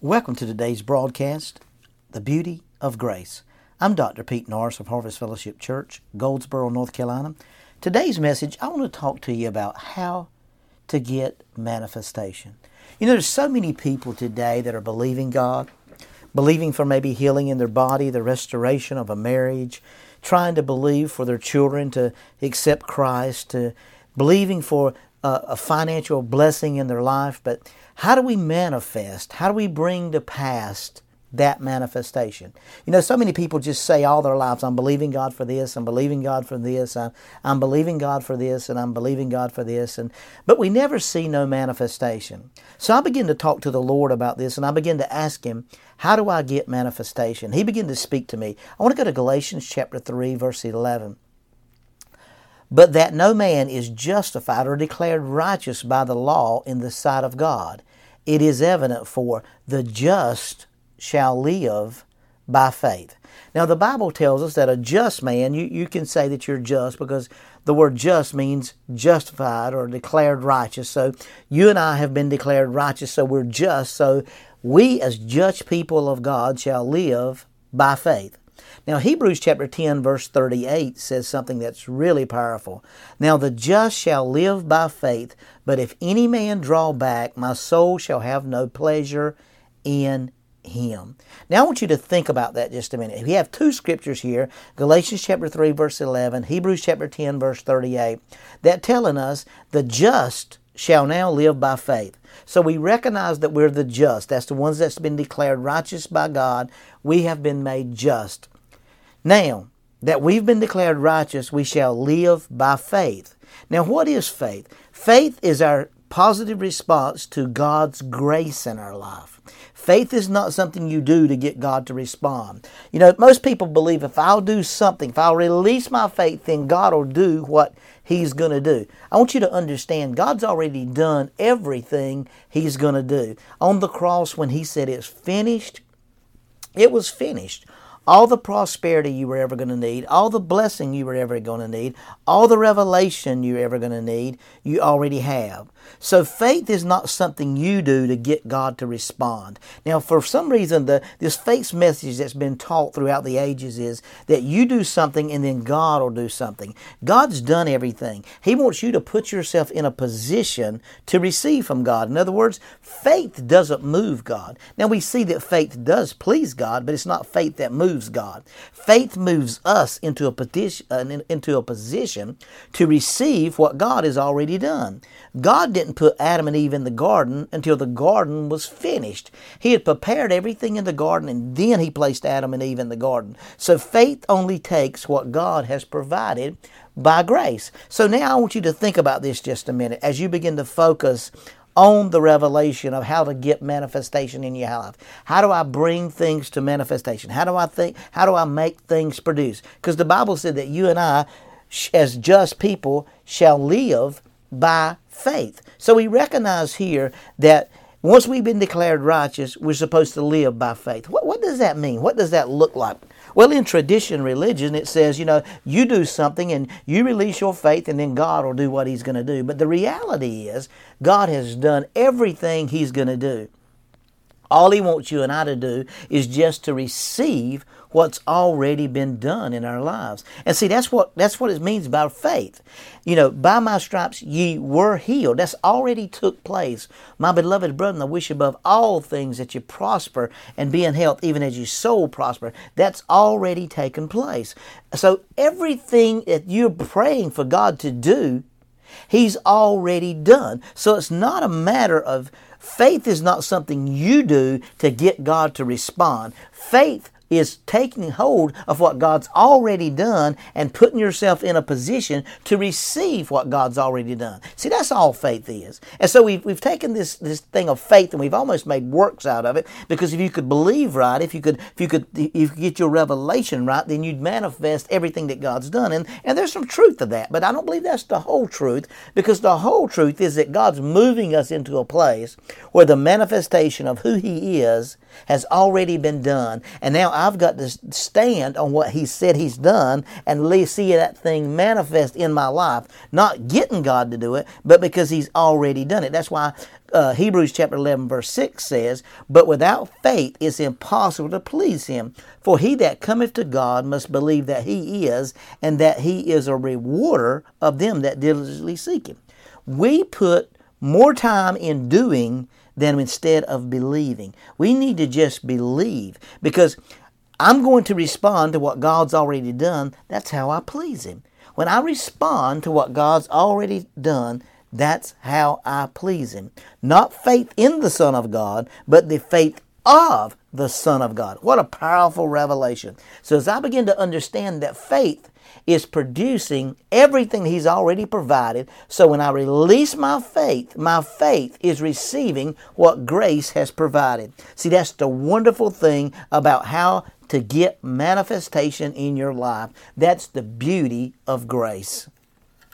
Welcome to today's broadcast, The Beauty of Grace. I'm Dr. Pete Norris of Harvest Fellowship Church, Goldsboro, North Carolina. Today's message, I want to talk to you about how to get manifestation. You know, there's so many people today that are believing God, believing for maybe healing in their body, the restoration of a marriage, trying to believe for their children to accept Christ, to believing for a, a financial blessing in their life, but how do we manifest? How do we bring to pass that manifestation? You know, so many people just say all their lives, I'm believing God for this, I'm believing God for this, I'm, I'm believing God for this, and I'm believing God for this, and but we never see no manifestation. So I begin to talk to the Lord about this, and I begin to ask Him, how do I get manifestation? He began to speak to me. I want to go to Galatians chapter 3, verse 11 but that no man is justified or declared righteous by the law in the sight of God. It is evident for the just shall live by faith. Now, the Bible tells us that a just man, you, you can say that you're just because the word just means justified or declared righteous. So, you and I have been declared righteous, so we're just. So, we as just people of God shall live by faith. Now, Hebrews chapter 10, verse 38 says something that's really powerful. Now, the just shall live by faith, but if any man draw back, my soul shall have no pleasure in him. Now, I want you to think about that just a minute. We have two scriptures here Galatians chapter 3, verse 11, Hebrews chapter 10, verse 38, that telling us the just shall now live by faith. So we recognize that we're the just. That's the ones that's been declared righteous by God. We have been made just. Now, that we've been declared righteous, we shall live by faith. Now, what is faith? Faith is our positive response to God's grace in our life. Faith is not something you do to get God to respond. You know, most people believe if I'll do something, if I'll release my faith, then God will do what He's going to do. I want you to understand God's already done everything He's going to do. On the cross, when He said it's finished, it was finished all the prosperity you were ever going to need, all the blessing you were ever going to need, all the revelation you're ever going to need, you already have. So faith is not something you do to get God to respond. Now, for some reason, the this faith message that's been taught throughout the ages is that you do something and then God will do something. God's done everything. He wants you to put yourself in a position to receive from God. In other words, faith doesn't move God. Now we see that faith does please God, but it's not faith that moves moves God. Faith moves us into a petition, uh, into a position to receive what God has already done. God didn't put Adam and Eve in the garden until the garden was finished. He had prepared everything in the garden and then he placed Adam and Eve in the garden. So faith only takes what God has provided by grace. So now I want you to think about this just a minute as you begin to focus on the revelation of how to get manifestation in your life. How do I bring things to manifestation? How do I think? How do I make things produce? Because the Bible said that you and I, as just people, shall live by faith. So we recognize here that once we've been declared righteous, we're supposed to live by faith. What, what does that mean? What does that look like? Well, in tradition religion, it says, you know, you do something and you release your faith and then God will do what He's going to do. But the reality is, God has done everything He's going to do. All He wants you and I to do is just to receive what's already been done in our lives. And see, that's what that's what it means by faith. You know, by my stripes ye were healed. That's already took place. My beloved brethren, I wish above all things that you prosper and be in health, even as your soul prosper. That's already taken place. So everything that you're praying for God to do, He's already done. So it's not a matter of faith is not something you do to get God to respond. Faith is taking hold of what God's already done and putting yourself in a position to receive what God's already done. See, that's all faith is. And so we've, we've taken this, this thing of faith and we've almost made works out of it because if you could believe right, if you could, if you could, if you could get your revelation right, then you'd manifest everything that God's done. And, and there's some truth to that, but I don't believe that's the whole truth because the whole truth is that God's moving us into a place where the manifestation of who He is has already been done. And now I've got to stand on what He said He's done and see that thing manifest in my life. Not getting God to do it, but because He's already done it. That's why uh, Hebrews chapter 11, verse 6 says, But without faith it's impossible to please Him. For he that cometh to God must believe that He is, and that He is a rewarder of them that diligently seek Him. We put more time in doing than instead of believing. We need to just believe because I'm going to respond to what God's already done. That's how I please Him. When I respond to what God's already done, that's how I please Him. Not faith in the Son of God, but the faith of the Son of God. What a powerful revelation. So as I begin to understand that faith is producing everything He's already provided. So when I release my faith, my faith is receiving what grace has provided. See, that's the wonderful thing about how to get manifestation in your life. That's the beauty of grace.